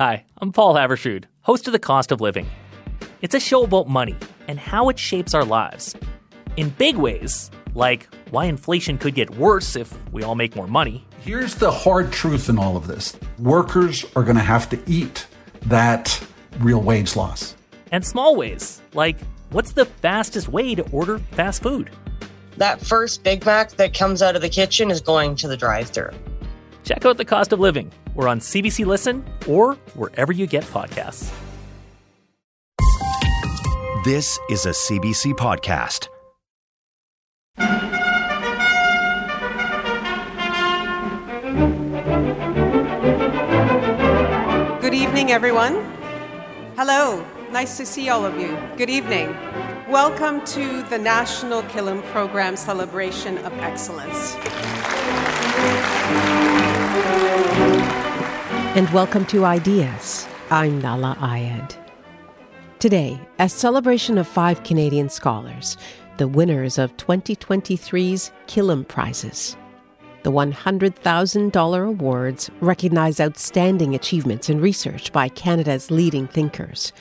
Hi, I'm Paul Haavardsrud, host of The Cost of Living. It's a show about money and how it shapes our lives. In big ways, like why inflation could get worse if we all make more money. Here's the hard truth in all of this workers are going to have to eat that real wage loss. And small ways, like what's the fastest way to order fast food? That first Big Mac that comes out of the kitchen is going to the drive thru. Check out The Cost of Living. We're on CBC Listen or wherever you get podcasts. This is a CBC podcast. Good evening, everyone. Hello. Nice to see all of you. Good evening. Welcome to the National Killam Program Celebration of Excellence. And welcome to Ideas. I'm Nahlah Ayed. Today, a celebration of five Canadian scholars, the winners of 2023's Killam Prizes. The $100,000 awards recognize outstanding achievements in research by Canada's leading thinkers.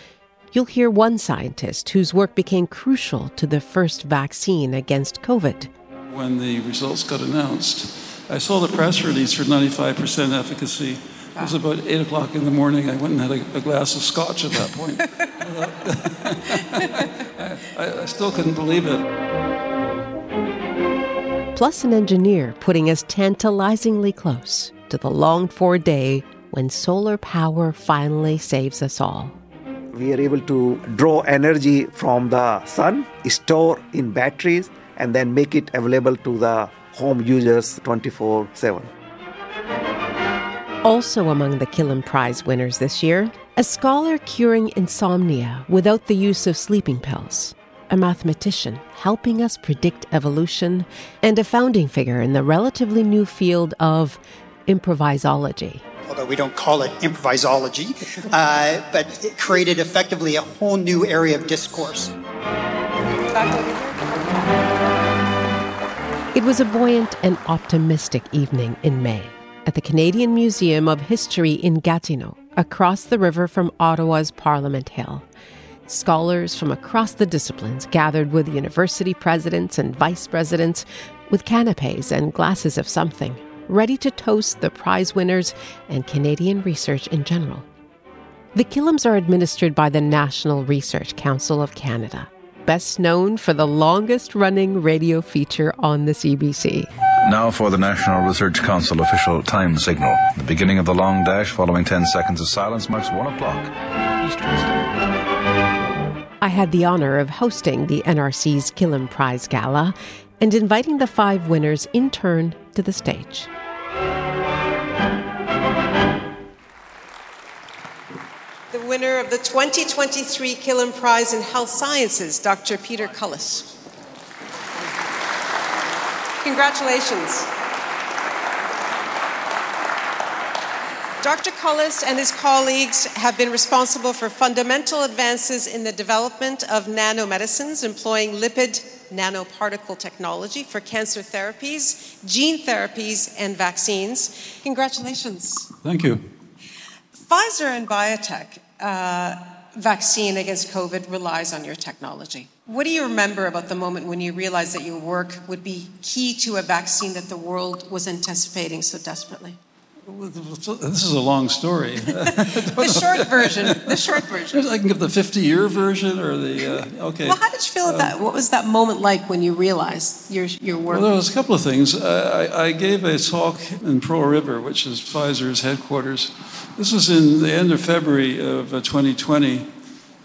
You'll hear one scientist whose work became crucial to the first vaccine against COVID. When the results got announced, I saw the press release for 95% efficacy. It was about 8 o'clock in the morning. I went and had a, a glass of scotch at that point. I, I still couldn't believe it plus an engineer putting us tantalizingly close to the longed for day when solar power finally saves us all. We are able to draw energy from the sun, store in batteries, and then make it available to the home users 24 7. Also among the Killam Prize winners this year, a scholar curing insomnia without the use of sleeping pills a mathematician helping us predict evolution, and a founding figure in the relatively new field of improvisology. Although we don't call it improvisology, uh, but it created effectively a whole new area of discourse. It was a buoyant and optimistic evening in May at the Canadian Museum of History in Gatineau, across the river from Ottawa's Parliament Hill. Scholars from across the disciplines gathered with university presidents and vice presidents with canapes and glasses of something, ready to toast the prize winners and Canadian research in general. The Killams are administered by the National Research Council of Canada, best known for the longest running radio feature on the CBC. Now for the National Research Council official time signal. The beginning of the long dash following 10 seconds of silence marks 1 o'clock Eastern Standard I had the honor of hosting the NRC's Killam Prize Gala and inviting the five winners in turn to the stage. The winner of the 2023 Killam Prize in Health Sciences, Dr. Peter Cullis. Congratulations. Dr. Cullis and his colleagues have been responsible for fundamental advances in the development of nanomedicines employing lipid nanoparticle technology for cancer therapies, gene therapies, and vaccines. Congratulations. Thank you. Pfizer and BioNTech uh, vaccine against COVID relies on your technology. What do you remember about the moment when you realized that your work would be key to a vaccine that the world was anticipating so desperately? This is a long story. the short version. The short version. I can give the 50-year version or the uh, okay. Well, how did you feel at that? What was that moment like when you realized your your work? Well, there was a couple of things. I, I gave a talk in Pearl River, which is Pfizer's headquarters. This was in the end of February of 2020.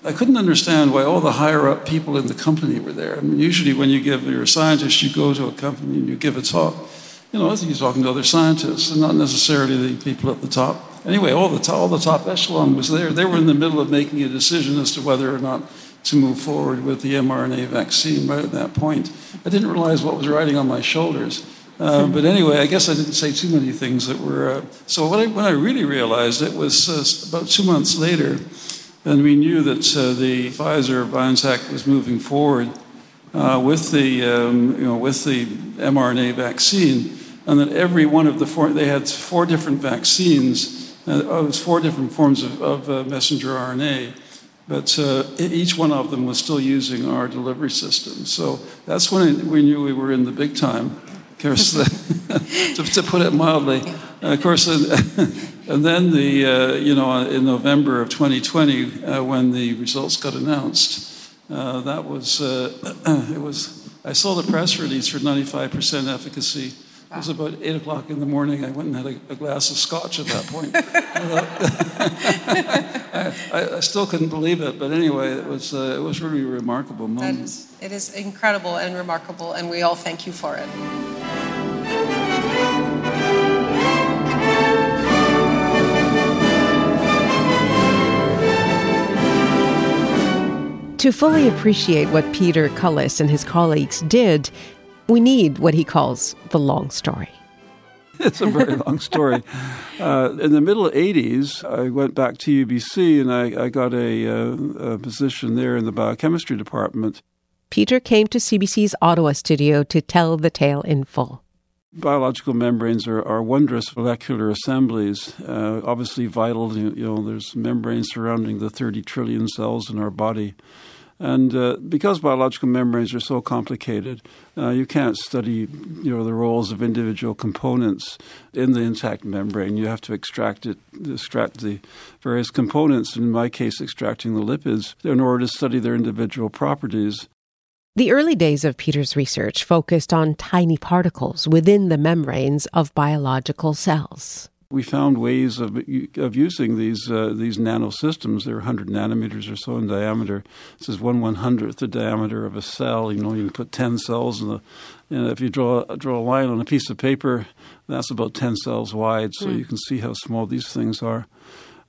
I couldn't understand why all the higher up people in the company were there. I mean, usually, when you give, you're a scientist, you go to a company and you give a talk you know, I think he's talking to other scientists and not necessarily the people at the top. Anyway, all the, top, all the top echelon was there. They were in the middle of making a decision as to whether or not to move forward with the mRNA vaccine right at that point. I didn't realize what was riding on my shoulders. Uh, but anyway, I guess I didn't say too many things that were. Uh, so when I, when I really realized it was uh, about two months later, and we knew that uh, the Pfizer BioNTech was moving forward uh, with the um, you know with the mRNA vaccine and that every one of the four, they had four different vaccines Uh, it was four different forms of, of uh, messenger RNA, but uh, each one of them was still using our delivery system. So that's when we knew we were in the big time. Of course, to, to, put it mildly. of course, and then the uh, you know in November of 2020, uh, when the results got announced, uh, that was it was. I saw the press release for 95% efficacy it was about eight o'clock in the morning. I went and had a, a glass of scotch at that point. I, I, still couldn't believe it, but anyway, it was uh, it was really a remarkable moment. That is, it is incredible and remarkable, and we all thank you for it. To fully appreciate what Peter Cullis and his colleagues did, we need what he calls the long story. it's a very long story. Uh, in the middle 80s, I went back to UBC and I, I got a, uh, a position there in the biochemistry department. Peter came to CBC's Ottawa studio to tell the tale in full. Biological membranes are, are wondrous molecular assemblies, uh, obviously vital. You, you know, there's membranes surrounding the 30 trillion cells in our body. And uh, because biological membranes are so complicated, uh, you can't study you know the roles of individual components in the intact membrane. You have to extract it, extract the various components. In my case, extracting the lipids in order to study their individual properties. The early days of Peter's research focused on tiny particles within the membranes of biological cells we found ways of of using these uh, these nanosystems. They're 100 nanometers or so in diameter. This is one one hundredth the diameter of a cell. You know, you can put 10 cells in the. Know, if you draw draw a line on a piece of paper, that's about 10 cells wide. So mm. you can see how small these things are.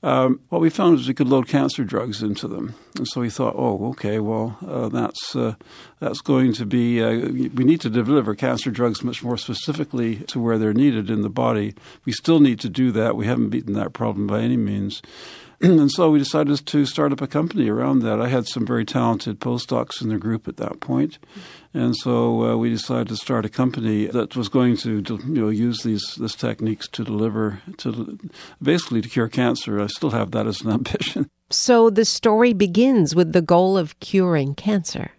Um, what we found is we could load cancer drugs into them, and so we thought, oh, okay, well, uh, that's uh, that's going to be. Uh, we need to deliver cancer drugs much more specifically to where they're needed in the body. We still need to do that. We haven't beaten that problem by any means. and so we decided to start up a company around that. I had some very talented postdocs in the group at that point, and so uh, we decided to start a company that was going to you know use these these techniques to deliver to basically to cure cancer. I still have that as an ambition. So the story begins with the goal of curing cancer.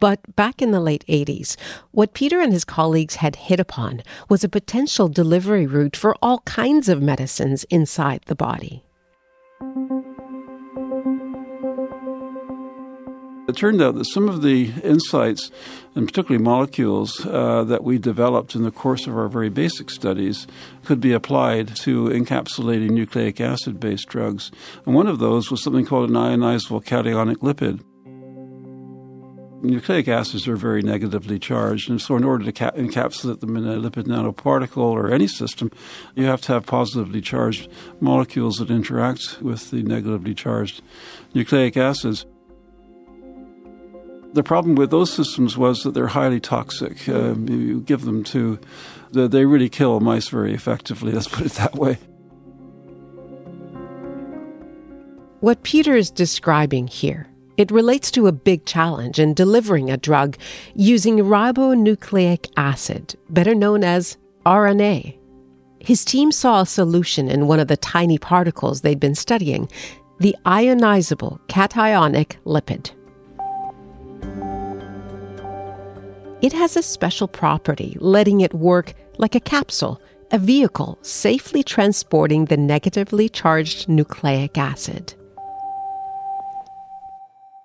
But back in the late 80s, what Peter and his colleagues had hit upon was a potential delivery route for all kinds of medicines inside the body. It turned out that some of the insights, and particularly molecules uh, that we developed in the course of our very basic studies, could be applied to encapsulating nucleic acid based drugs. And one of those was something called an ionizable cationic lipid. Nucleic acids are very negatively charged, and so in order to ca- encapsulate them in a lipid nanoparticle or any system, you have to have positively charged molecules that interact with the negatively charged nucleic acids. The problem with those systems was that they're highly toxic. Um, you give them to, they really kill mice very effectively, let's put it that way. What Peter is describing here it relates to a big challenge in delivering a drug using ribonucleic acid, better known as RNA. His team saw a solution in one of the tiny particles they'd been studying, the ionizable cationic lipid. It has a special property, letting it work like a capsule, a vehicle safely transporting the negatively charged nucleic acid.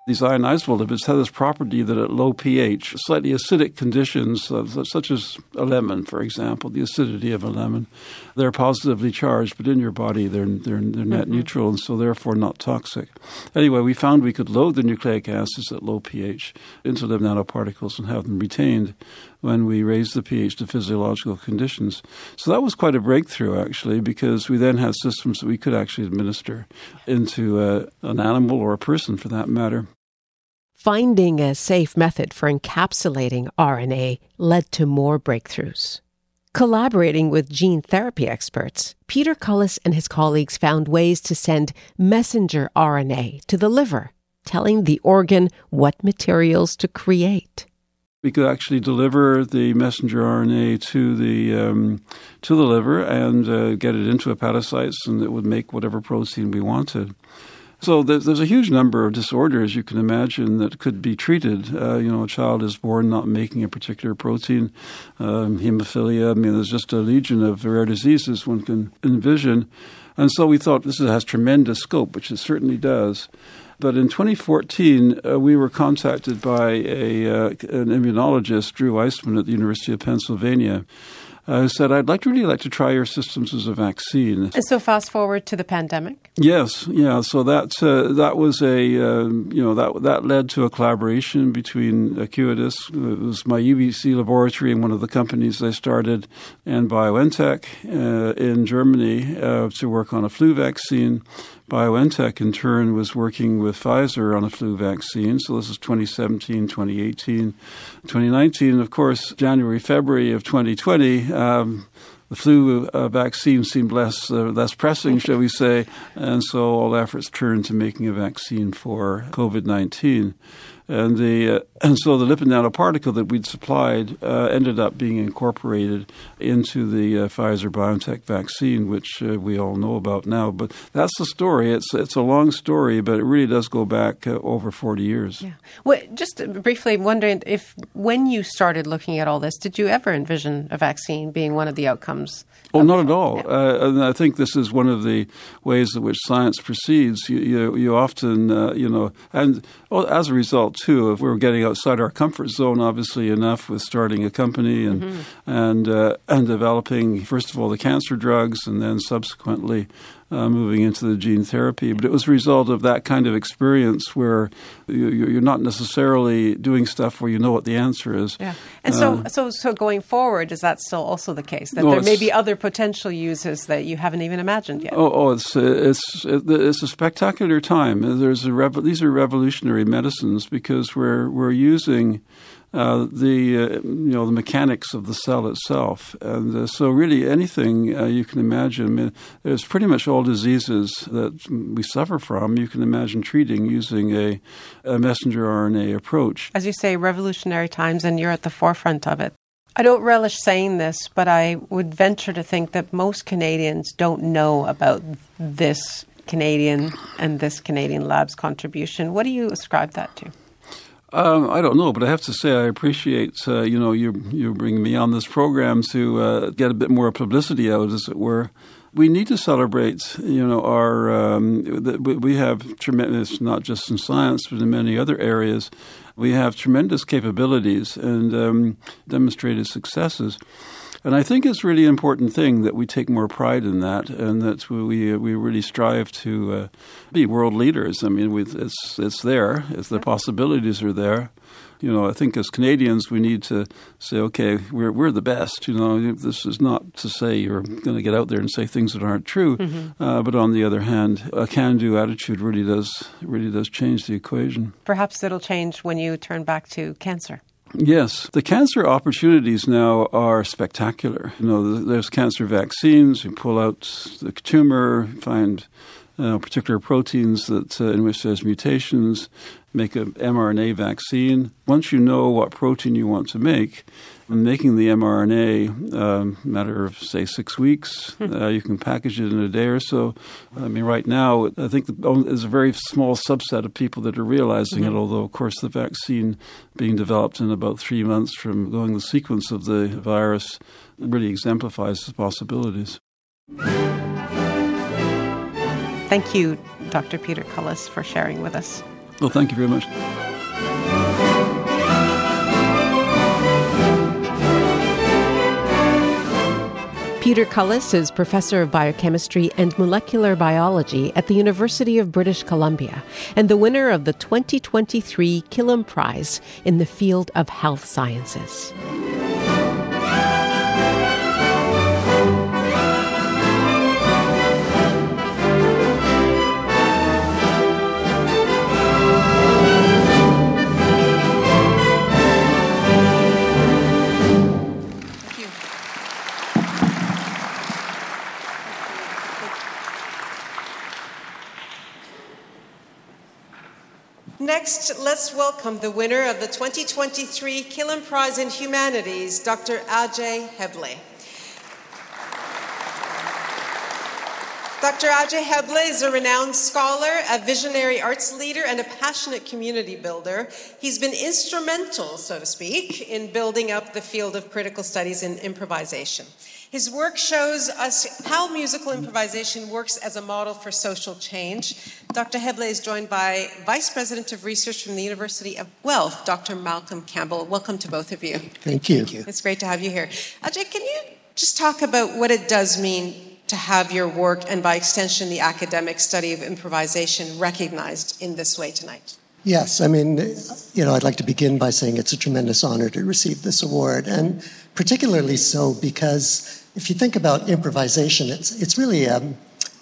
These ionizable lipids have this property that at low pH, slightly acidic conditions, such as a lemon, for example, the acidity of a lemon, they're positively charged, but in your body they're, they're, they're net mm-hmm. neutral and so therefore not toxic. Anyway, we found we could load the nucleic acids at low pH into the nanoparticles and have them retained when we raised the pH to physiological conditions. So that was quite a breakthrough, actually, because we then had systems that we could actually administer into uh, an animal or a person for that matter. Finding a safe method for encapsulating RNA led to more breakthroughs. Collaborating with gene therapy experts, Peter Cullis and his colleagues found ways to send messenger RNA to the liver, telling the organ what materials to create. We could actually deliver the messenger RNA to the um, to the liver and uh, get it into hepatocytes, and it would make whatever protein we wanted. So there's, there's, a huge number of disorders you can imagine that could be treated. Uh, you know, a child is born not making a particular protein, um, hemophilia. I mean, there's just a legion of rare diseases one can envision. And so we thought this has tremendous scope, which it certainly does. But in 2014, uh, we were contacted by a, uh, an immunologist, Drew Weissman, at the University of Pennsylvania, uh, who said, I'd like really like to try your systems as a vaccine. And so fast forward to the pandemic? Yes, yeah. So that, uh, that was a, uh, you know, that, that led to a collaboration between Acuitas, it was my UBC laboratory and one of the companies I started, and BioNTech uh, in Germany uh, to work on a flu vaccine. BioNTech, in turn, was working with Pfizer on a flu vaccine. So this is 2017, 2018, 2019. and Of course, January, February of 2020, um, the flu uh, vaccine seemed less uh, less pressing, shall we say, and so all efforts turned to making a vaccine for COVID nineteen. And the uh, and so the lipid nanoparticle that we'd supplied uh, ended up being incorporated into the uh, Pfizer BioNTech vaccine, which uh, we all know about now. But that's the story. It's it's a long story, but it really does go back uh, over forty years. Yeah. Well, just briefly wondering if when you started looking at all this, did you ever envision a vaccine being one of the outcomes? Oh, not at all. Yeah. Uh, and I think this is one of the ways in which science proceeds. You you, you often you know, and well, as a result too, if we were getting outside our comfort zone, obviously enough with starting a company and mm-hmm. and uh, and developing first of all the cancer drugs, and then subsequently uh, moving into the gene therapy. But it was a result of that kind of experience where you, are not necessarily doing stuff where you know what the answer is. Yeah, and so uh, so so going forward, is that still also the case that there may be other potential uses that you haven't even imagined yet? Oh, oh it's it's it's a spectacular time. There's a rev- these are revolutionary medicines because we're we're using uh, the uh, you know the mechanics of the cell itself, and uh, so really anything uh, you can imagine. I mean, there's pretty much all diseases that we suffer from. You can imagine treating using a, a messenger RNA approach. As you say, revolutionary times, and you're at the forefront of it. I don't relish saying this, but I would venture to think that most Canadians don't know about this Canadian and this Canadian lab's contribution. What do you ascribe that to? Um, I don't know, but I have to say I appreciate uh, you know you you bringing me on this program to uh, get a bit more publicity out, as it were. We need to celebrate, you know, our um, we have tremendous not just in science but in many other areas. We have tremendous capabilities and um, demonstrated successes. And I think it's really important thing that we take more pride in that, and that we we really strive to uh, be world leaders. I mean, it's it's there. It's the possibilities are there. You know, I think as Canadians, we need to say, okay, we're we're the best. You know, this is not to say you're going to get out there and say things that aren't true, mm-hmm. uh, but on the other hand, a can-do attitude really does really does change the equation. Perhaps it'll change when you turn back to cancer. Yes, the cancer opportunities now are spectacular. You know, there's cancer vaccines. You pull out the tumor, find uh, particular proteins that uh, in which there's mutations, make an mRNA vaccine. Once you know what protein you want to make, making the mRNA, um, matter of say six weeks, hmm. uh, you can package it in a day or so. I mean, right now, I think there's a very small subset of people that are realizing mm-hmm. it. Although, of course, the vaccine being developed in about three months from going the sequence of the virus really exemplifies the possibilities. Thank you, Dr. Peter Cullis, for sharing with us. Well, thank you very much. Peter Cullis is professor of biochemistry and molecular biology at the University of British Columbia and the winner of the 2023 Killam Prize in the field of health sciences. Next, let's welcome the winner of the 2023 Killam Prize in Humanities, Dr. Ajay Heble. Dr. Ajay Heble is a renowned scholar, a visionary arts leader, and a passionate community builder. He's been instrumental, so to speak, in building up the field of critical studies in improvisation. His work shows us how musical improvisation works as a model for social change. Dr. Heble is joined by Vice President of Research from the University of Guelph, Dr. Malcolm Campbell. Welcome to both of you. Thank you. Thank you. It's great to have you here. Ajay, can you just talk about what it does mean to have your work and by extension the academic study of improvisation recognized in this way tonight? Yes, I mean, you know, I'd like to begin by saying it's a tremendous honor to receive this award, and particularly so because if you think about improvisation, it's, it's really a,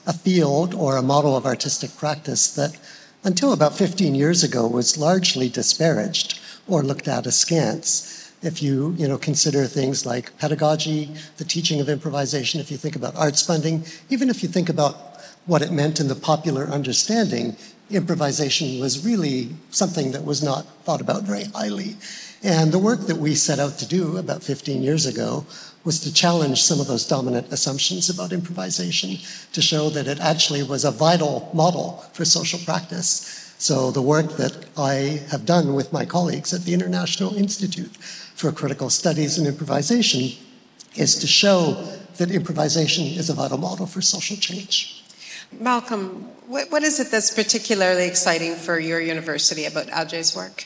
a field or a model of artistic practice that until about 15 years ago was largely disparaged or looked at askance if you you know consider things like pedagogy, the teaching of improvisation, if you think about arts funding, even if you think about what it meant in the popular understanding, improvisation was really something that was not thought about very highly. And the work that we set out to do about 15 years ago was to challenge some of those dominant assumptions about improvisation, to show that it actually was a vital model for social practice. So the work that I have done with my colleagues at the International Institute for Critical Studies in Improvisation is to show that improvisation is a vital model for social change. Malcolm, what, what is it that's particularly exciting for your university about Ajay's work?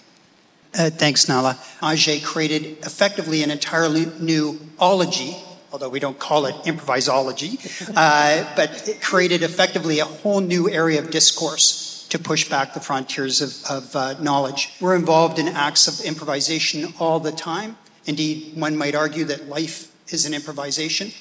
Uh, thanks, Nahlah. Ajay created effectively an entirely new ology, although we don't call it improvisology, uh, but it created effectively a whole new area of discourse to push back the frontiers of, of uh, knowledge. We're involved in acts of improvisation all the time. Indeed, one might argue that life is an improvisation.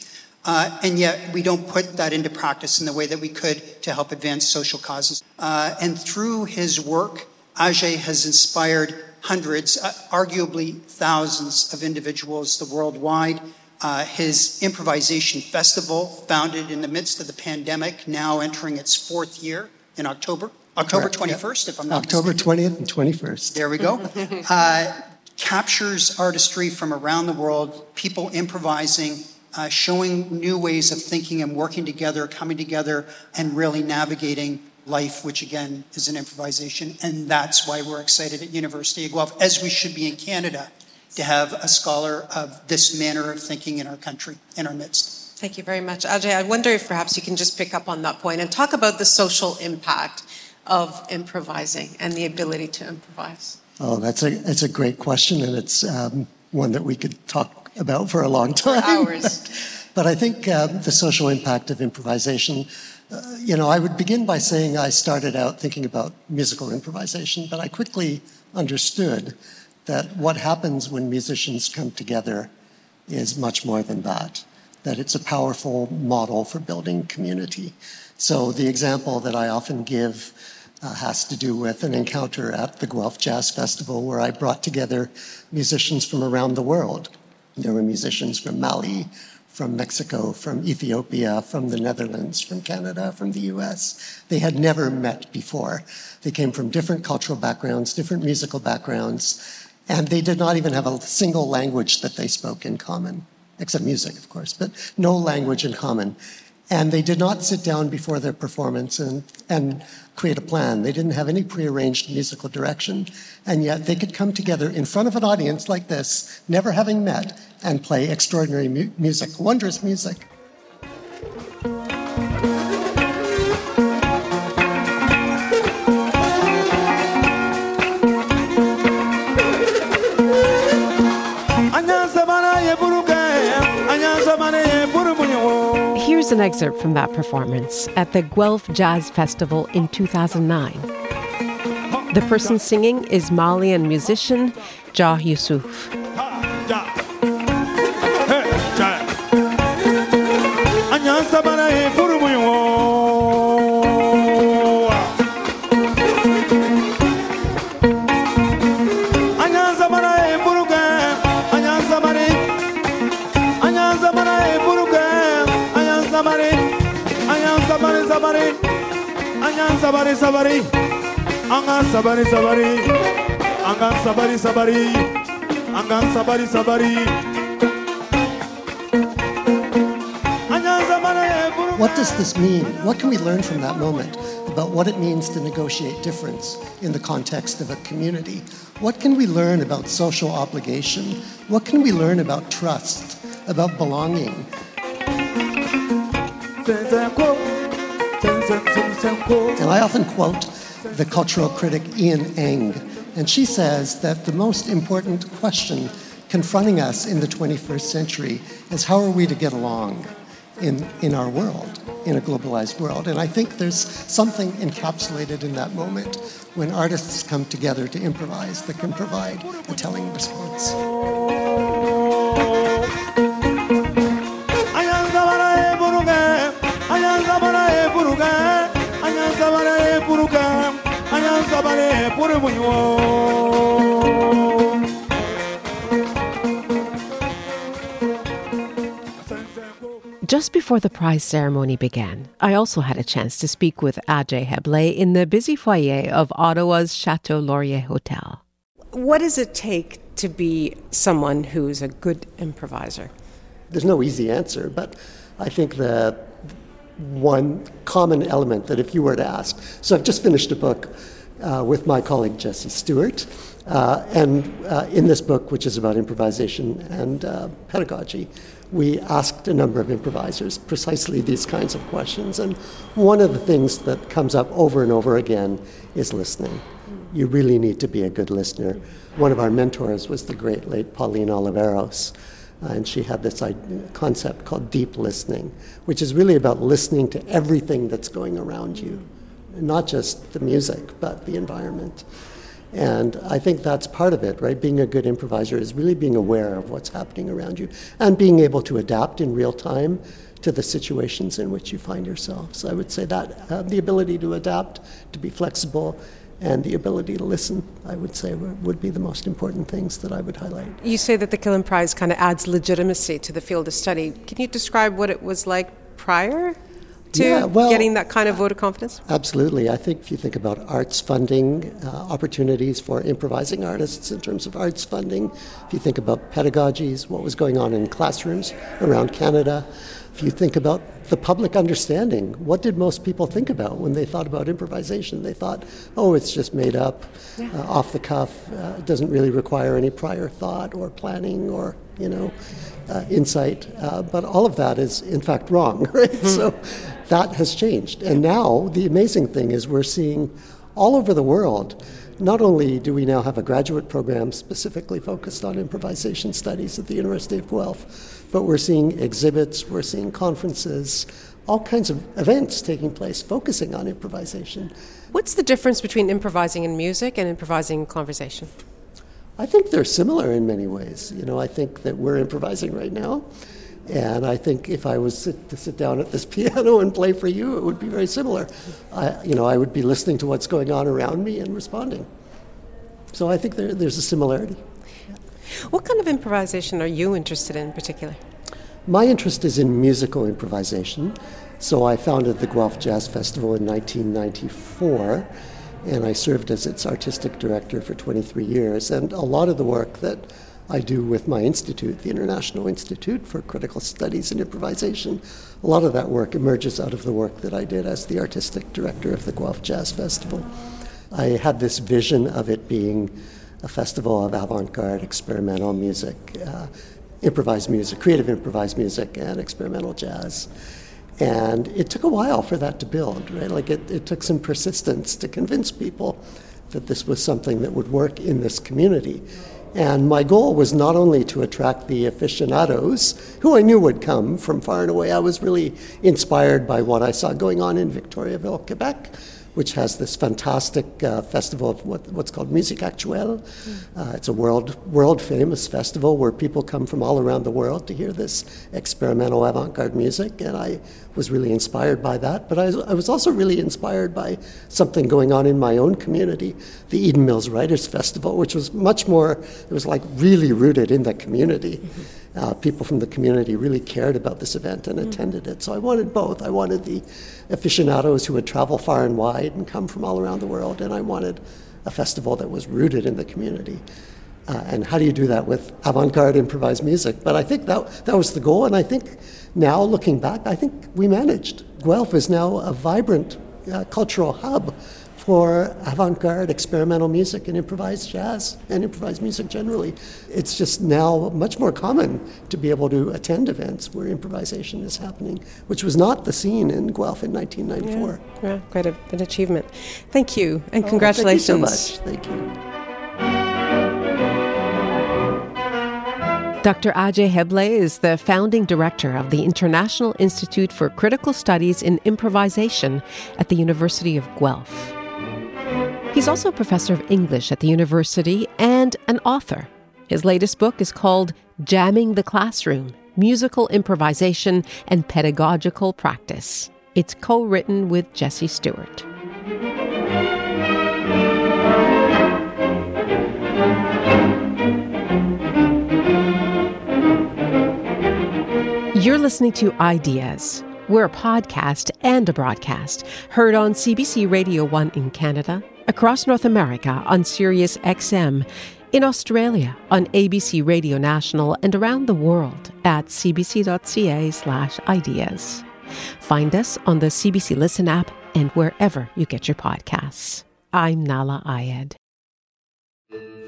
Uh, and yet, we don't put that into practice in the way that we could to help advance social causes. Uh, and through his work, Ajay has inspired hundreds, uh, arguably thousands of individuals the worldwide. Uh, his improvisation festival, founded in the midst of the pandemic, now entering its fourth year in October, October Correct, 21st, if I'm not October mistaken. 20th and 21st. There we go. uh, captures artistry from around the world, people improvising, uh, showing new ways of thinking and working together, coming together, and really navigating life, which again is an improvisation. And that's why we're excited at University of Guelph, as we should be in Canada, to have a scholar of this manner of thinking in our country, in our midst. Thank you very much. Ajay, I wonder if perhaps you can just pick up on that point and talk about the social impact of improvising and the ability to improvise? Oh, that's a it's a great question, and it's um, one that we could talk about for a long time. For hours. but I think um, the social impact of improvisation. Uh, you know, I would begin by saying I started out thinking about musical improvisation, but I quickly understood that what happens when musicians come together is much more than that. That it's a powerful model for building community. So the example that I often give uh, has to do with an encounter at the Guelph Jazz Festival where I brought together musicians from around the world. There were musicians from Mali, from Mexico, from Ethiopia, from the Netherlands, from Canada, from the US. They had never met before. They came from different cultural backgrounds, different musical backgrounds, and they did not even have a single language that they spoke in common, except music, of course, but no language in common. And they did not sit down before their performance and, and create a plan. They didn't have any prearranged musical direction. And yet they could come together in front of an audience like this, never having met, and play extraordinary mu- music, wondrous music. Here's an excerpt from that performance at the Guelph Jazz Festival in 2009. The person singing is Malian musician Jah Youssouf. Sabari sabari, angan sabari sabari, angan sabari sabari. What does this mean? What can we learn from that moment about what it means to negotiate difference in the context of a community? What can we learn about social obligation? What can we learn about trust, about belonging? And I often quote the cultural critic Ien Ang, and she says that the most important question confronting us in the 21st century is how are we to get along in, in our world, in a globalized world? And I think there's something encapsulated in that moment when artists come together to improvise that can provide a telling response. Just before the prize ceremony began, I also had a chance to speak with Ajay Heble in the busy foyer of Ottawa's Chateau Laurier Hotel. What does it take to be someone who's a good improviser? There's no easy answer, but I think the one common element that if you were to ask, so I've just finished a book uh, with my colleague Jesse Stewart, uh, and uh, in this book, which is about improvisation and uh, pedagogy, we asked a number of improvisers precisely these kinds of questions. And one of the things that comes up over and over again is listening. You really need to be a good listener. One of our mentors was the great late Pauline Oliveros. Uh, and she had this concept called deep listening, which is really about listening to everything that's going around you, not just the music, but the environment. And I think that's part of it, right? Being a good improviser is really being aware of what's happening around you and being able to adapt in real time to the situations in which you find yourself. So I would say that uh, the ability to adapt, to be flexible, and the ability to listen, I would say, would be the most important things that I would highlight. You say that the Killam Prize kind of adds legitimacy to the field of study. Can you describe what it was like prior? to yeah, well, getting that kind of vote of confidence? Absolutely. I think if you think about arts funding, uh, opportunities for improvising artists in terms of arts funding, if you think about pedagogies, what was going on in classrooms around Canada, if you think about the public understanding, what did most people think about when they thought about improvisation? They thought, oh, it's just made up, yeah. uh, off the cuff, uh, it doesn't really require any prior thought or planning or, you know, uh, insight. Uh, but all of that is, in fact, wrong, right? Mm-hmm. So that has changed. And now the amazing thing is we're seeing all over the world not only do we now have a graduate program specifically focused on improvisation studies at the University of Guelph, but we're seeing exhibits, we're seeing conferences, all kinds of events taking place focusing on improvisation. What's the difference between improvising in music and improvising in conversation? I think they're similar in many ways. You know, I think that we're improvising right now. And I think if I was sit, to sit down at this piano and play for you, it would be very similar. I, you know, I would be listening to what's going on around me and responding. So I think there, there's a similarity. What kind of improvisation are you interested in, in particular? My interest is in musical improvisation. So I founded the Guelph Jazz Festival in 1994, and I served as its artistic director for 23 years. And a lot of the work that I do with my institute, the International Institute for Critical Studies and Improvisation. A lot of that work emerges out of the work that I did as the artistic director of the Guelph Jazz Festival. I had this vision of it being a festival of avant garde experimental music, uh, improvised music, creative improvised music, and experimental jazz. And it took a while for that to build, right? Like it, it took some persistence to convince people that this was something that would work in this community. And my goal was not only to attract the aficionados, who I knew would come from far and away. I was really inspired by what I saw going on in Victoriaville, Quebec, which has this fantastic uh, festival of what, what's called Musique Actuelle. Uh, it's a world, world famous festival where people come from all around the world to hear this experimental avant garde music, and I was really inspired by that. But I, I was also really inspired by something going on in my own community, the Eden Mills Writers Festival, which was much more, it was like really rooted in the community. Mm-hmm uh, people from the community really cared about this event and Mm. attended it. So I wanted both. I wanted the aficionados who would travel far and wide and come from all around the world, and I wanted a festival that was rooted in the community. Uh, and how do you do that with avant-garde improvised music? But I think that that was the goal, and I think now looking back, I think we managed. Guelph is now a vibrant uh, cultural hub for avant-garde experimental music and improvised jazz and improvised music generally. It's just now much more common to be able to attend events where improvisation is happening, which was not the scene in Guelph in 1994. Yeah, yeah, quite a, an achievement. Thank you, and Oh, congratulations. Thank you so much. Thank you. Dr. Ajay Heble is the founding director of the International Institute for Critical Studies in Improvisation at the University of Guelph. He's also a professor of English at the university and an author. His latest book is called Jamming the Classroom Musical Improvisation and Pedagogical Practice. It's co written with Jesse Stewart. You're listening to Ideas. We're a podcast and a broadcast heard on CBC Radio 1 in Canada, across North America on Sirius XM, in Australia on ABC Radio National, and around the world at cbc.ca/slash ideas. Find us on the CBC Listen app and wherever you get your podcasts. I'm Nahlah Ayed.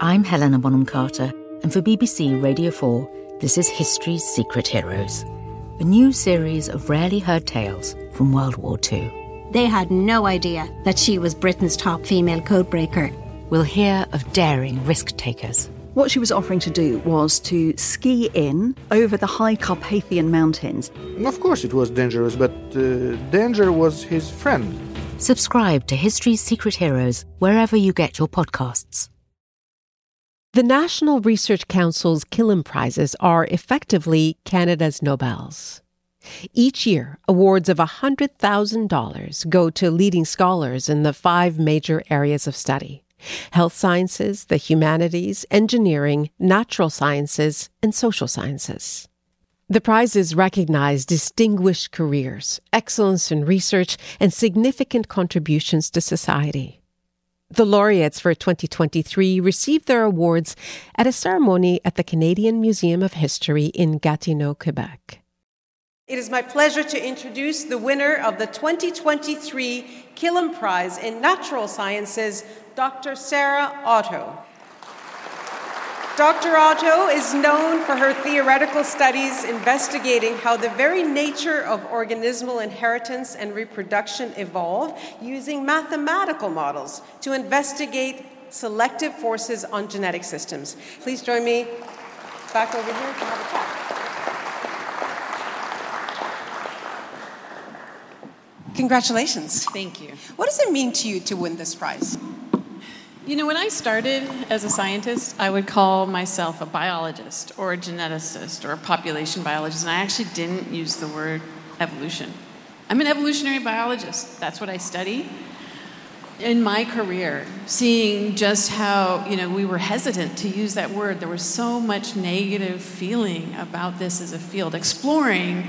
I'm Helena Bonham Carter, and for BBC Radio 4, this is History's Secret Heroes, a new series of rarely heard tales from World War II. They had no idea that she was Britain's top female codebreaker. We'll hear of daring risk takers. What she was offering to do was to ski in over the high Carpathian mountains. Of course, it was dangerous, but uh, danger was his friend. Subscribe to History's Secret Heroes wherever you get your podcasts. The National Research Council's Killam Prizes are effectively Canada's Nobels. Each year, awards of $100,000 go to leading scholars in the five major areas of study health sciences, the humanities, engineering, natural sciences, and social sciences. The prizes recognize distinguished careers, excellence in research, and significant contributions to society. The laureates for 2023 received their awards at a ceremony at the Canadian Museum of History in Gatineau, Quebec. It is my pleasure to introduce the winner of the 2023 Killam Prize in Natural Sciences, Dr. Sarah Otto. Dr. Otto is known for her theoretical studies investigating how the very nature of organismal inheritance and reproduction evolve using mathematical models to investigate selective forces on genetic systems. Please join me back over here to have a chat. Congratulations. Thank you. What does it mean to you to win this prize? You know, when I started as a scientist, I would call myself a biologist or a geneticist or a population biologist, and I actually didn't use the word evolution. I'm an evolutionary biologist. That's what I study. In my career, seeing just how, you know, we were hesitant to use that word. There was so much negative feeling about this as a field, exploring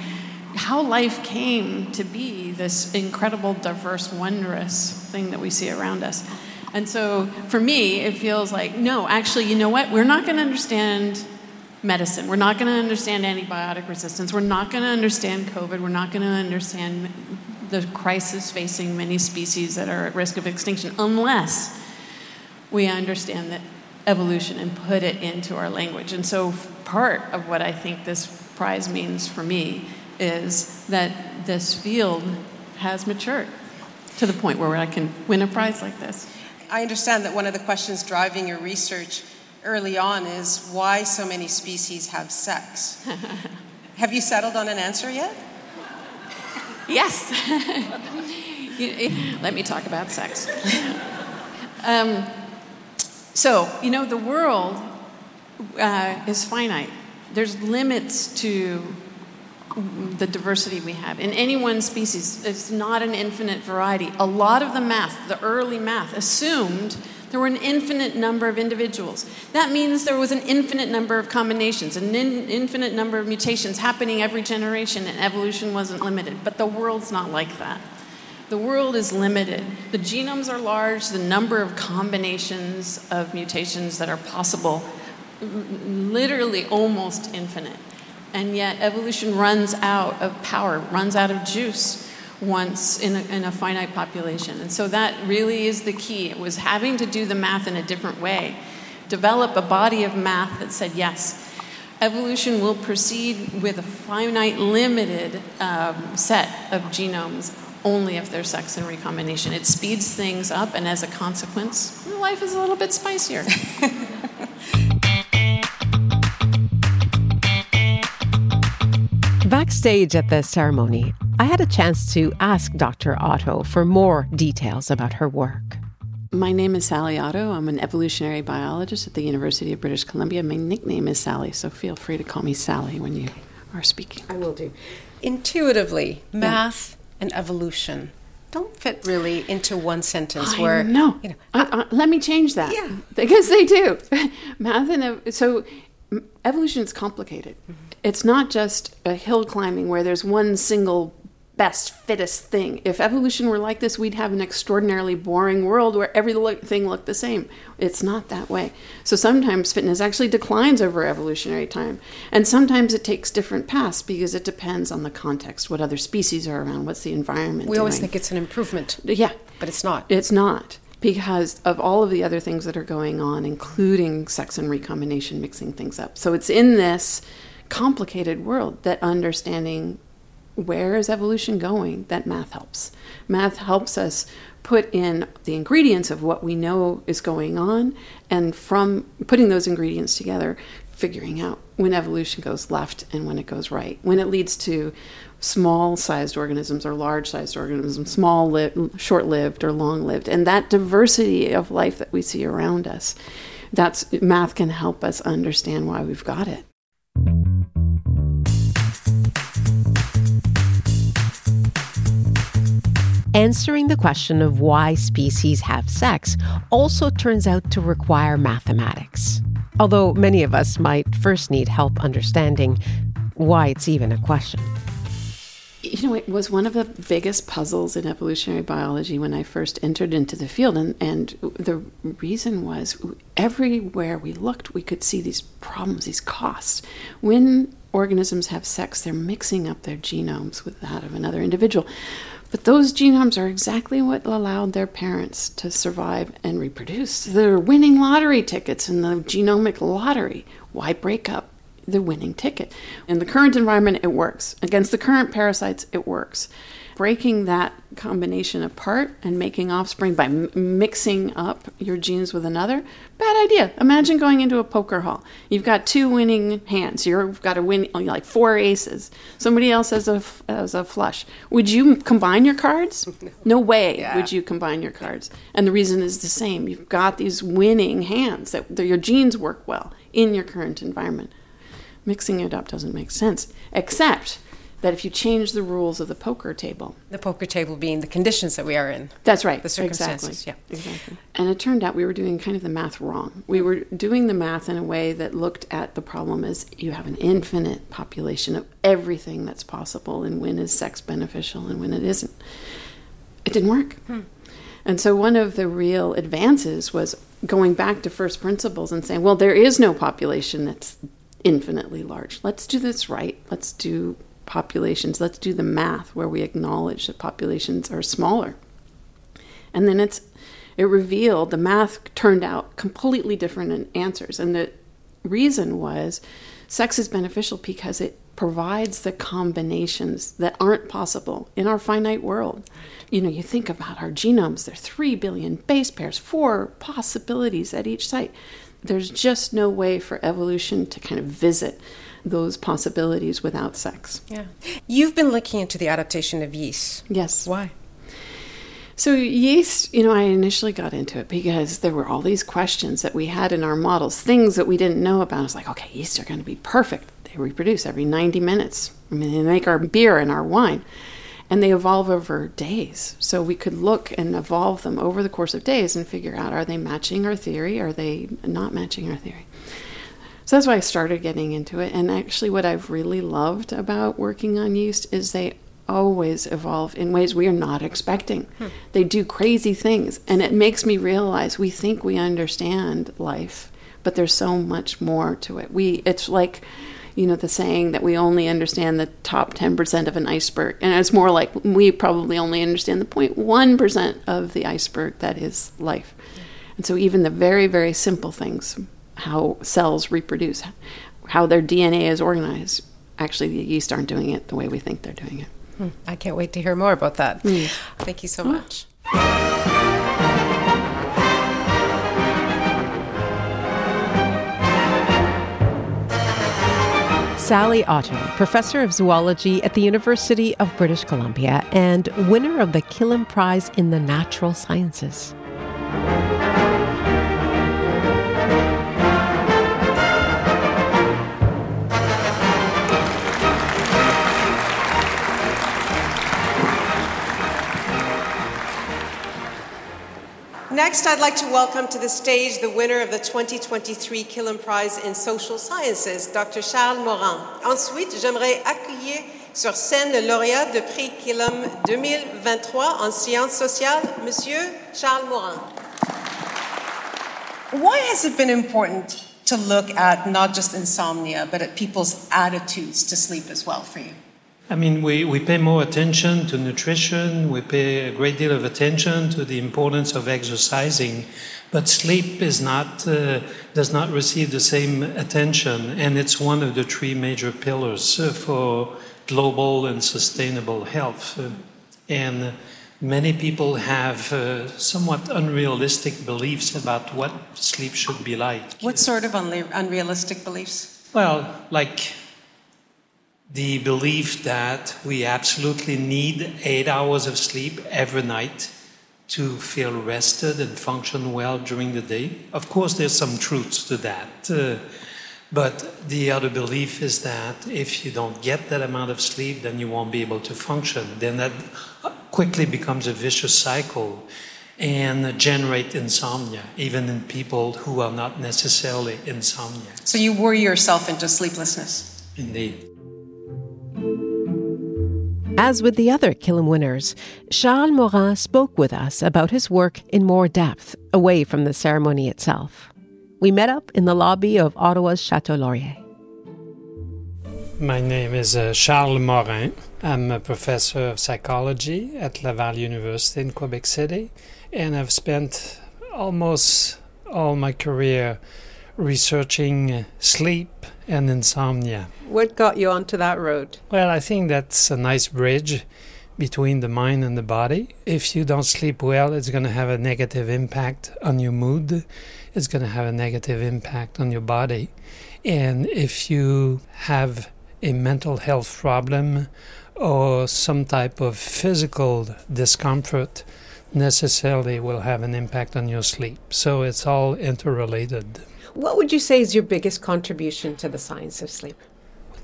how life came to be this incredible, diverse, wondrous thing that we see around us. And so for me, it feels like, no, actually, you know what? We're not going to understand medicine. We're not going to understand antibiotic resistance. We're not going to understand COVID. We're not going to understand the crisis facing many species that are at risk of extinction unless we understand that evolution and put it into our language. And so part of what I think this prize means for me is that this field has matured to the point where I can win a prize like this. I understand that one of the questions driving your research early on is why so many species have sex. have you settled on an answer yet? Yes. Let me talk about sex. um, so, you know, the world uh, is finite. There's limits to the diversity we have. In any one species, it's not an infinite variety. A lot of the math, the early math, assumed There were an infinite number of individuals. That means there was an infinite number of combinations, an in- infinite number of mutations happening every generation, and evolution wasn't limited. But the world's not like that. The world is limited. The genomes are large, the number of combinations of mutations that are possible, literally almost infinite. And yet, evolution runs out of power, runs out of juice once in a, in a finite population. And so, that really is the key. It was having to do the math in a different way, develop a body of math that said, yes, evolution will proceed with a finite, limited um, set of genomes only if there's sex and recombination. It speeds things up, and as a consequence, life is a little bit spicier. Backstage at the ceremony, I had a chance to ask Dr. Otto for more details about her work. My name is Sally Otto. I'm an evolutionary biologist at the University of British Columbia. My nickname is Sally, so feel free to call me Sally when you are speaking. I will do. Intuitively, math yeah. and evolution don't fit really into one sentence. I where know, you know uh, uh, let me change that. Yeah, because they do. math and so evolution is complicated. Mm-hmm. It's not just a hill climbing where there's one single best, fittest thing. If evolution were like this, we'd have an extraordinarily boring world where everything looked the same. It's not that way. So sometimes fitness actually declines over evolutionary time. And sometimes it takes different paths because it depends on the context, what other species are around, what's the environment. We doing. always think it's an improvement. Yeah. But it's not. It's not because of all of the other things that are going on, including sex and recombination, mixing things up. So it's in this complicated world that understanding where is evolution going that math helps. Math helps us put in the ingredients of what we know is going on, and from putting those ingredients together, figuring out when evolution goes left and when it goes right, when it leads to small sized organisms or large sized organisms, small, li- short lived or long lived. And that diversity of life that we see around us, that's math can help us understand why we've got it. Answering the question of why species have sex also turns out to require mathematics. Although many of us might first need help understanding why it's even a question you know, it was one of the biggest puzzles in evolutionary biology when I first entered into the field. And, and the reason was everywhere we looked, we could see these problems, these costs. When organisms have sex, they're mixing up their genomes with that of another individual. But those genomes are exactly what allowed their parents to survive and reproduce. They're winning lottery tickets in the genomic lottery. Why break up the winning ticket. In the current environment, it works. Against the current parasites, it works. Breaking that combination apart and making offspring by m- mixing up your genes with another, bad idea. Imagine going into a poker hall. You've got two winning hands. You've got to win like four aces. Somebody else has a, has a flush. Would you combine your cards? No way yeah. would you combine your cards. And the reason is the same. You've got these winning hands that, that your genes work well in your current environment mixing it up doesn't make sense, except that if you change the rules of the poker table. The poker table being the conditions that we are in. That's right. The circumstances. Exactly. Yeah. Exactly. And it turned out we were doing kind of the math wrong. We were doing the math in a way that looked at the problem as you have an infinite population of everything that's possible and when is sex beneficial and when it isn't. It didn't work. Hmm. And so one of the real advances was going back to first principles and saying, well, there is no population that's infinitely large. Let's do this right. Let's do populations. Let's do the math where we acknowledge that populations are smaller. And then it's it revealed the math turned out completely different in answers. And the reason was sex is beneficial because it provides the combinations that aren't possible in our finite world. You know, you think about our genomes, there are 3 billion base pairs, four possibilities at each site there's just no way for evolution to kind of visit those possibilities without sex. Yeah. You've been looking into the adaptation of yeast. Yes. Why? So, yeast, you know, I initially got into it because there were all these questions that we had in our models, things that we didn't know about. I was like, okay, yeast are going to be perfect. They reproduce every 90 minutes. I mean, they make our beer and our wine. And they evolve over days. So we could look and evolve them over the course of days and figure out are they matching our theory? Are they not matching our theory? So that's why I started getting into it. And actually, what I've really loved about working on yeast is they always evolve in ways we are not expecting. Hmm. They do crazy things. And it makes me realize we think we understand life, but there's so much more to it. We, it's like, you know, the saying that we only understand the top 10% of an iceberg. And it's more like we probably only understand the 0.1% of the iceberg that is life. And so even the very, very simple things, how cells reproduce, how their DNA is organized, actually the yeast aren't doing it the way we think they're doing it. Hmm. I can't wait to hear more about that. Mm. Thank you so much. Sally Otto, professor of zoology at the University of British Columbia and winner of the Killam Prize in the Natural Sciences. Next, I'd like to welcome to the stage the winner of the 2023 Killam Prize in Social Sciences, Dr. Charles Morin. Ensuite, j'aimerais accueillir sur scène le lauréat de prix Killam 2023 en sciences sociales, Monsieur Charles Morin. Why has it been important to look at not just insomnia, but at people's attitudes to sleep as well for you? I mean, we, we pay more attention to nutrition, we pay a great deal of attention to the importance of exercising, but sleep is not, uh, does not receive the same attention, and it's one of the three major pillars uh, for global and sustainable health. Uh, and many people have uh, somewhat unrealistic beliefs about what sleep should be like. What sort of unrealistic beliefs? Well, like the belief that we absolutely need eight hours of sleep every night to feel rested and function well during the day. Of course, there's some truth to that. Uh, but the other belief is that if you don't get that amount of sleep, then you won't be able to function. Then that quickly becomes a vicious cycle and generate insomnia, even in people who are not necessarily insomnia. So you worry yourself into sleeplessness. Indeed. As with the other Killam winners, Charles Morin spoke with us about his work in more depth, away from the ceremony itself. We met up in the lobby of Ottawa's Chateau Laurier. My name is uh, Charles Morin. I'm a professor of psychology at Laval University in Quebec City, and I've spent almost all my career researching uh, sleep and insomnia. What got you onto that road? Well, I think that's a nice bridge between the mind and the body. If you don't sleep well, it's going to have a negative impact on your mood. It's going to have a negative impact on your body. And if you have a mental health problem or some type of physical discomfort, necessarily will have an impact on your sleep. So it's all interrelated. What would you say is your biggest contribution to the science of sleep?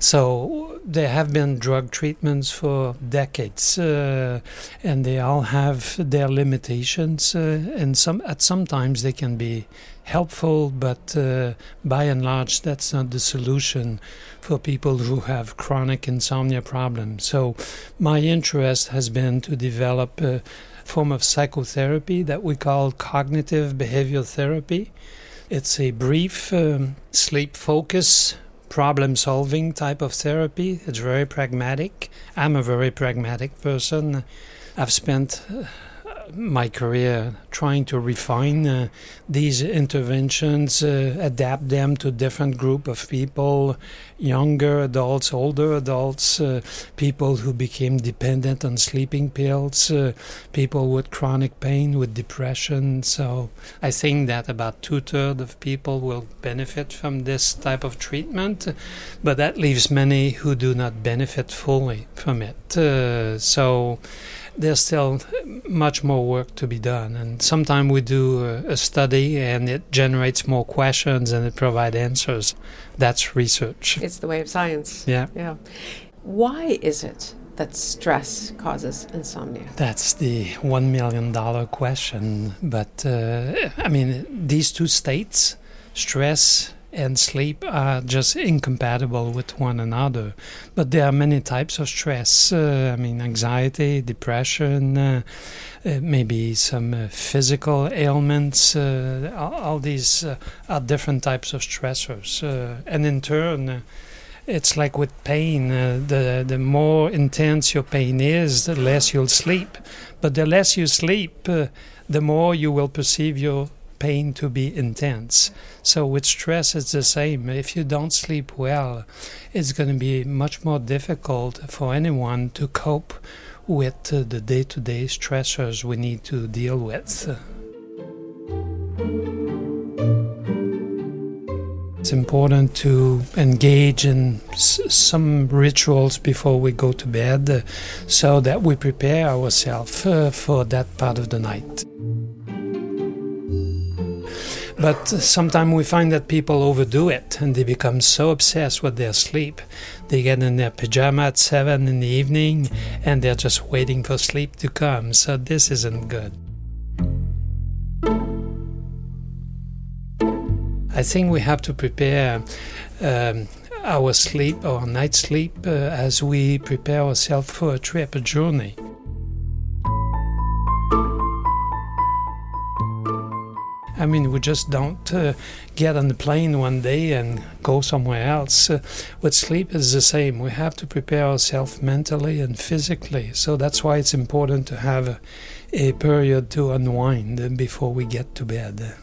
So there have been drug treatments for decades, uh, and they all have their limitations. Uh, and some at some times they can be helpful, but uh, by and large, that's not the solution for people who have chronic insomnia problems. So my interest has been to develop a form of psychotherapy that we call cognitive behavioral therapy it's a brief um, sleep focus, problem solving type of therapy. It's very pragmatic. I'm a very pragmatic person. I've spent uh, my career trying to refine uh, these interventions, uh, adapt them to different group of people, younger adults, older adults, uh, people who became dependent on sleeping pills, uh, people with chronic pain, with depression. So I think that about two thirds of people will benefit from this type of treatment, but that leaves many who do not benefit fully from it. Uh, so there's still much more work to be done. And sometimes we do a, a, study and it generates more questions and it provides answers. That's research. It's the way of science. Yeah. Yeah. Why is it that stress causes insomnia? That's the one million dollar question. But uh, I mean, these two states, stress and sleep, are just incompatible with one another. But there are many types of stress. Uh, I mean, anxiety, depression, uh, uh maybe some uh, physical ailments. Uh, all, all, these are different types of stressors, and in turn it's like with pain uh, the the more intense your pain is the less you'll sleep but the less you sleep uh, the more you will perceive your pain to be intense. So with stress it's the same. If you don't sleep well it's going to be much more difficult for anyone to cope with the day-to-day stressors we need to deal with. It's important to engage in s- some rituals before we go to bed so that we prepare ourselves uh, for that part of the night. But sometimes we find that people overdo it and they become so obsessed with their sleep. They get in their pajama at 7 in the evening and they're just waiting for sleep to come. So this isn't good. I think we have to prepare um, our sleep, our night sleep, uh, as we prepare ourselves for a trip, a journey. I mean, we just don't uh, get on the plane one day and go somewhere else. Uh, with sleep, it's the same. We have to prepare ourselves mentally and physically. So that's why it's important to have a, a period to unwind before we get to bed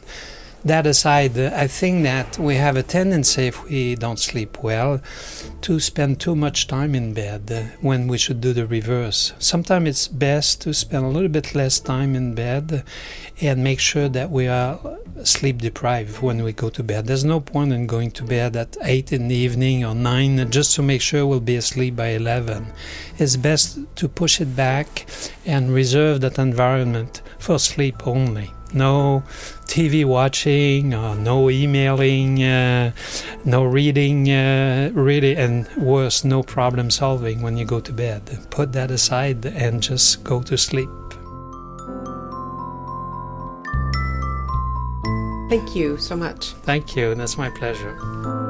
that aside, I think that we have a tendency, if we don't sleep well, to spend too much time in bed uh, when we should do the reverse. Sometimes it's best to spend a little bit less time in bed and make sure that we are sleep deprived when we go to bed. There's no point in going to bed at 8 in the evening or 9 just to make sure we'll be asleep by 11. It's best to push it back and reserve that environment for sleep only no TV watching, uh, no emailing, uh, no reading, uh, really, and worse, no problem solving when you go to bed. Put that aside and just go to sleep. Thank you so much. Thank you. That's my pleasure.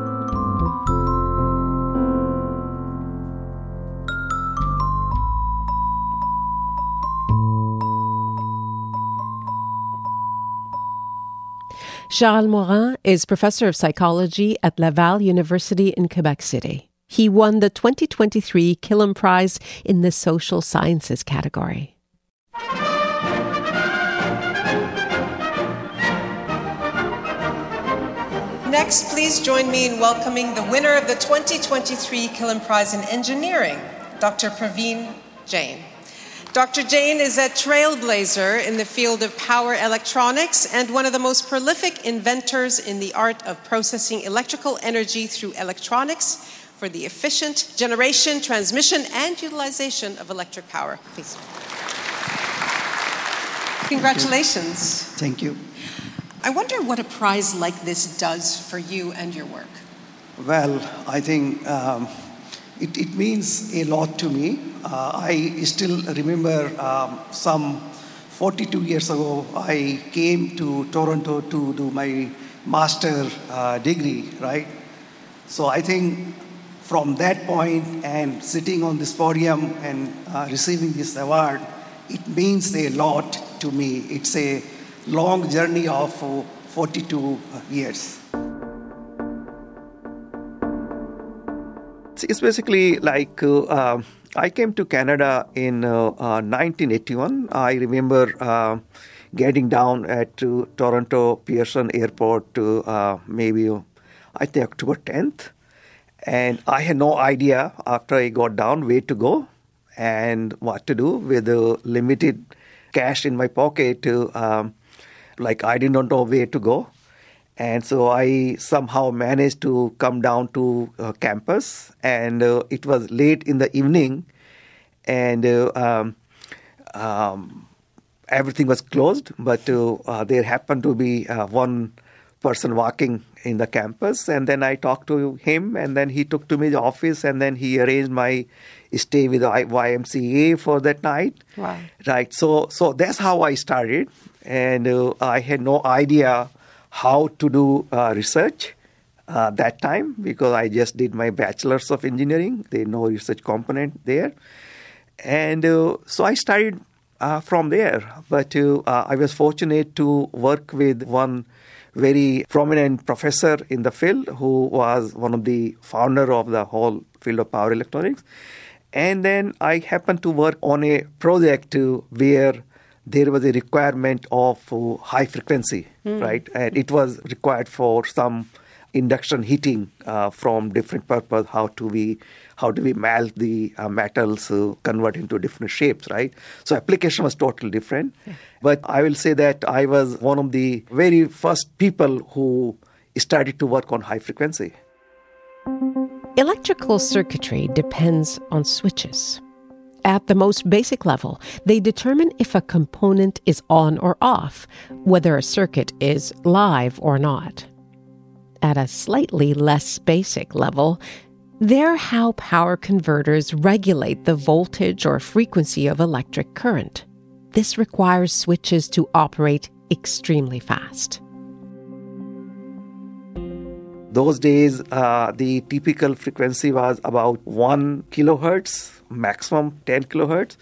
Charles Morin is professor of psychology at Laval University in Quebec City. He won the 2023 Killam Prize in the Social Sciences category. Next, please join me in welcoming the winner of the 2023 Killam Prize in Engineering, Dr. Praveen Jain. Dr. Jain is a trailblazer in the field of power electronics and one of the most prolific inventors in the art of processing electrical energy through electronics for the efficient generation, transmission, and utilization of electric power. Please. Congratulations. Thank you. I wonder what a prize like this does for you and your work. Well, I think um, it, it means a lot to me. Uh, I still remember um, some 42 years ago, I came to Toronto to do my master uh, degree, right? So I think from that point and sitting on this podium and uh, receiving this award, it means a lot to me. It's a long journey of 42 years. It's basically like uh, I came to Canada in uh, 1981. Uh, I remember uh, getting down at Toronto Pearson Airport to uh, maybe, I think, October 10th. And I had no idea after I got down where to go and what to do with the limited cash in my pocket. Um, like, I did not know where to go. And so I somehow managed to come down to uh, campus, and uh, it was late in the evening, and uh, um, um, everything was closed. But uh, uh, there happened to be uh, one person walking in the campus. And then I talked to him, and then he took to me the office, and then he arranged my stay with the YMCA for that night. Wow. Right. So, so that's how I started, and uh, I had no idea how to do uh, research. Uh, that time because I just did my bachelor's of engineering. There no research component there, and uh, so I started uh, from there. But uh, I was fortunate to work with one very prominent professor in the field who was one of the founder of the whole field of power electronics. And then I happened to work on a project where there was a requirement of uh, high frequency, Mm. right? And it was required for some induction heating uh, from different purpose. How do we how do we melt the uh, metals, uh, convert into different shapes, right? So application was totally different. But I will say that I was one of the very first people who started to work on high frequency. Electrical circuitry depends on switches. At the most basic level, they determine if a component is on or off, whether a circuit is live or not. At a slightly less basic level, they're how power converters regulate the voltage or frequency of electric current. This requires switches to operate extremely fast. Those days, uh, the typical frequency was about 1 kilohertz, maximum 10 kilohertz.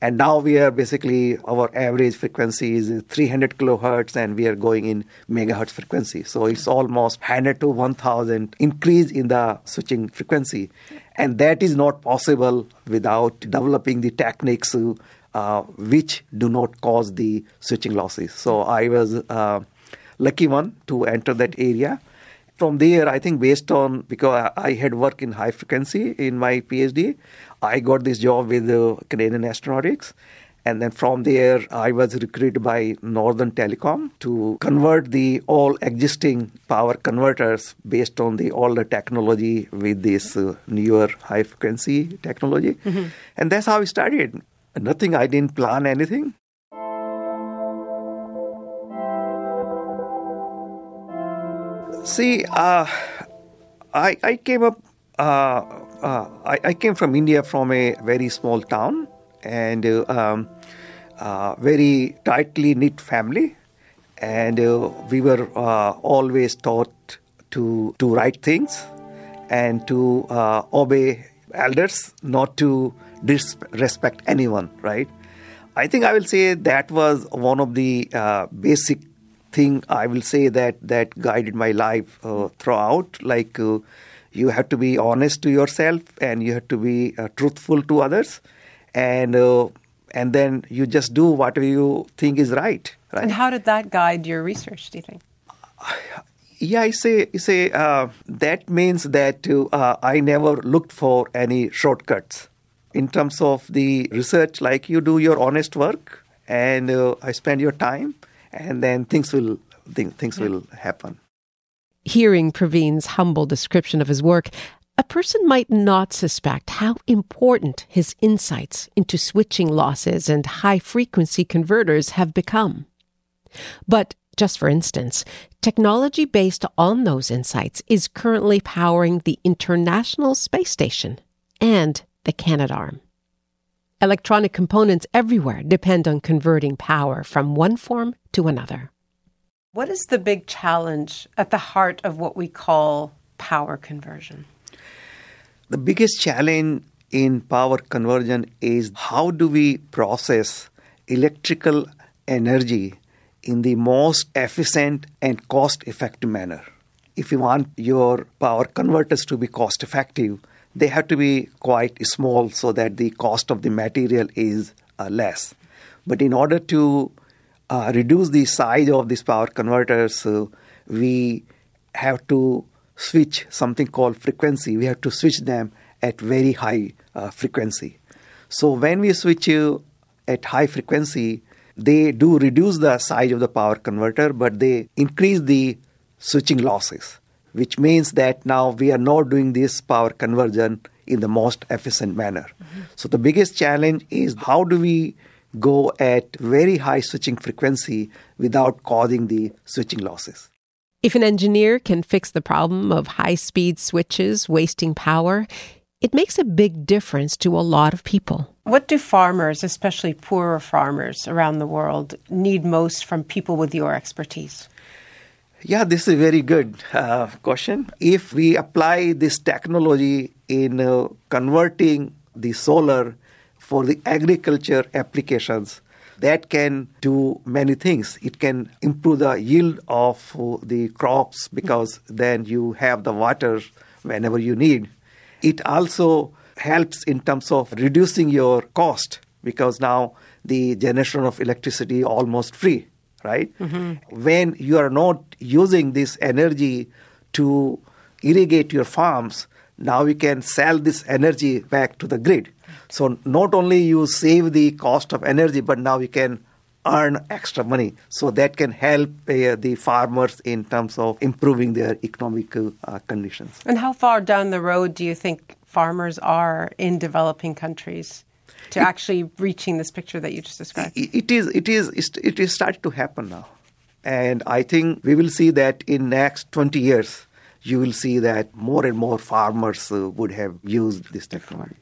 And now we are basically, our average frequency is 300 kilohertz, and we are going in megahertz frequency. So it's almost 100 to 1000 increase in the switching frequency. And that is not possible without developing the techniques uh, which do not cause the switching losses. So I was uh, lucky one to enter that area from there, I think based on because I had worked in high frequency in my PhD, I got this job with uh, Canadian Astronautics. And then from there, I was recruited by Northern Telecom to convert the all existing power converters based on the all the technology with this uh, newer high frequency technology. Mhm. And that's how it started. Nothing, I didn't plan anything. See, uh, I I came up. Uh, uh, I, I came from India from a very small town and uh, um, uh, very tightly knit family, and uh, we were always taught to to write things and to obey elders, not to disrespect anyone. Right? I think I will say that was one of the basic thing I will say that that guided my life uh, throughout. Like uh, you have to be honest to yourself, and you have to be uh, truthful to others, and uh, and then you just do whatever you think is right. Right. And how did that guide your research, do you think? Yeah, I say, I say uh, that means that uh, I never looked for any shortcuts in terms of the research. Like you do your honest work, and uh, I spend your time, and then things will think, things will happen. Hearing Praveen's humble description of his work, a person might not suspect how important his insights into switching losses and high frequency converters have become. But just for instance, technology based on those insights is currently powering the International Space Station and the Canadarm. Electronic components everywhere depend on converting power from one form to another. What is the big challenge at the heart of what we call power conversion? The biggest challenge in power conversion is how do we process electrical energy in the most efficient and cost effective manner. If you want your power converters to be cost effective, they have to be quite small so that the cost of the material is uh, less. But in order to uh, reduce the size of these power converters, uh, we have to switch something called frequency. We have to switch them at very high uh, frequency. So when we switch uh, at high frequency, they do reduce the size of the power converter, but they increase the switching losses, which means that now we are not doing this power conversion in the most efficient manner. Mm-hmm. So the biggest challenge is how do we go at very high switching frequency without causing the switching losses. If an engineer can fix the problem of high speed switches wasting power, it makes a big difference to a lot of people. What do farmers, especially poorer farmers around the world, need most from people with your expertise? Yeah, this is a very good uh, question. If we apply this technology in uh, converting the solar for the agriculture applications, that can do many things. It can improve the yield of the crops because then you have the water whenever you need. It also helps in terms of reducing your cost because now the generation of electricity almost free, right? Mm-hmm. When you are not using this energy to irrigate your farms, now you can sell this energy back to the grid. So not only you save the cost of energy, but now you can earn extra money. So that can help uh, the farmers in terms of improving their economic uh, conditions. And how far down the road do you think farmers are in developing countries to actually reaching this picture that you just described? It is, it is, it is starting to happen now. And I think we will see that in next 20 years, you will see that more and more farmers uh, would have used this technology.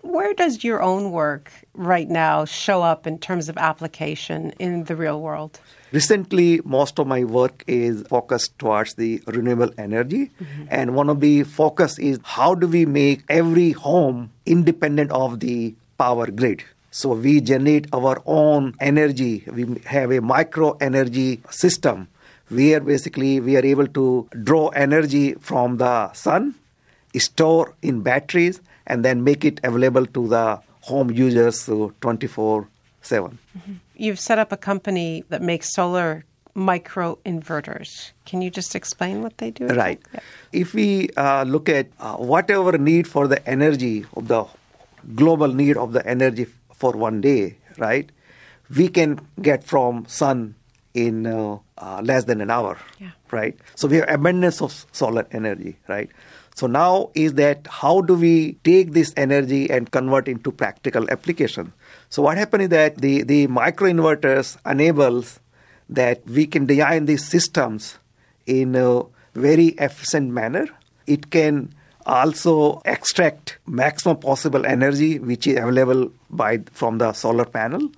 Where does your own work right now show up in terms of application in the real world? Recently, most of my work is focused towards the renewable energy. Mm-hmm. And one of the focus is how do we make every home independent of the power grid? So we generate our own energy. We have a micro energy system where basically we are able to draw energy from the sun, store in batteries, and then make it available to the home users 24 7. Mm-hmm. You've set up a company that makes solar micro inverters. Can you just explain what they do? Right. Yeah. If we uh, look at uh, whatever need for the energy of the global need of the energy for one day, right? We can get from sun in uh, uh, less than an hour, yeah. right? So we have abundance of solar energy, right? So now is that how do we take this energy and convert into practical application? So what happened is that the, the microinverters enables that we can design these systems in a very efficient manner. It can also extract maximum possible energy which is available by from the solar panel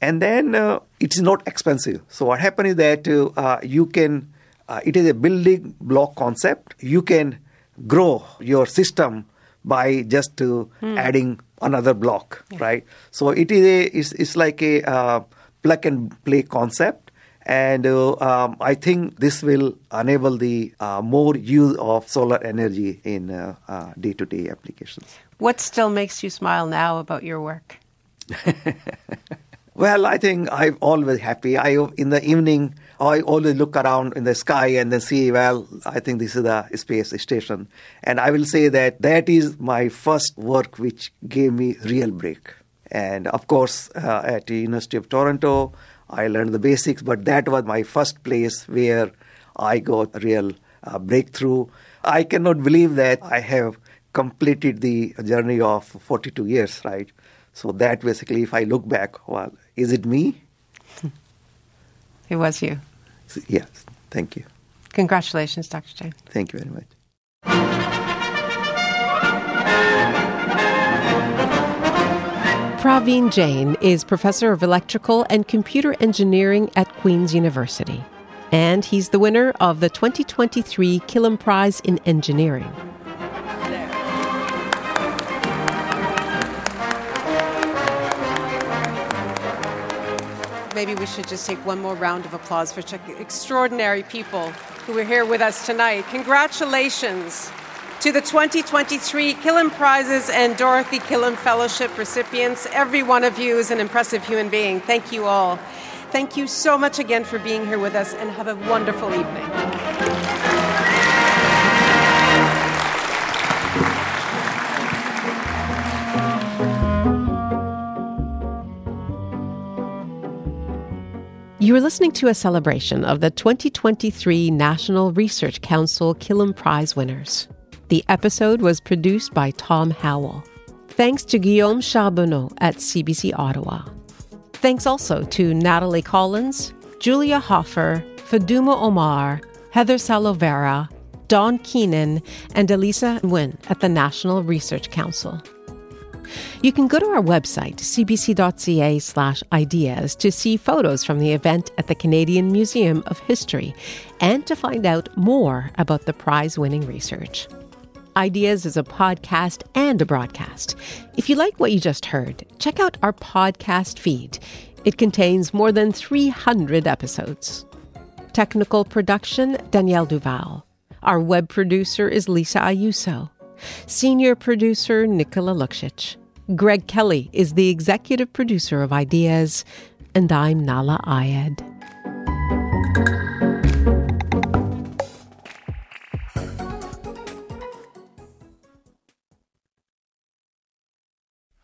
and then uh, it's not expensive. So what happens is that uh, you can, uh, it is a building block concept. You can grow your system by just mm. adding another block, yeah. right? So it is a, it's, it's like a uh, plug and play concept. And uh, um, I think this will enable the more use of solar energy in day to day applications. What still makes you smile now about your work? Well, I think I'm always happy. I in the evening I always look around in the sky and then see. Well, I think this is the space station, and I will say that that is my first work which gave me real break. And of course, uh, at the University of Toronto, I learned the basics, but that was my first place where I got a real uh, breakthrough. I cannot believe that I have completed the journey of 42 years, right? So that basically, if I look back, well, is it me? It was you. Yes. Thank you. Congratulations, Dr. Jain. Thank you very much. Praveen Jain is professor of electrical and computer engineering at Queen's University. And he's the winner of the 2023 Killam Prize in Engineering. maybe we should just take one more round of applause for extraordinary people who are here with us tonight. Congratulations to the 2023 Killam Prizes and Dorothy Killam Fellowship recipients. Every one of you is an impressive human being. Thank you all. Thank you so much again for being here with us and have a wonderful evening. You are listening to a celebration of the 2023 National Research Council Killam Prize winners. The episode was produced by Tom Howell. Thanks to Guillaume Charbonneau at CBC Ottawa. Thanks also to Natalie Collins, Julia Hoffer, Faduma Omar, Heather Salovera, Don Keenan, and Elisa Nguyen at the National Research Council. You can go to our website, cbc.ca slash ideas, to see photos from the event at the Canadian Museum of History and to find out more about the prize winning research. Ideas is a podcast and a broadcast. If you like what you just heard, check out our podcast feed. It contains more than 300 episodes. Technical production Danielle Duval. Our web producer is Lisa Ayuso. Senior producer Nicola Luksic. Greg Kelly is the executive producer of Ideas, and I'm Nahlah Ayed.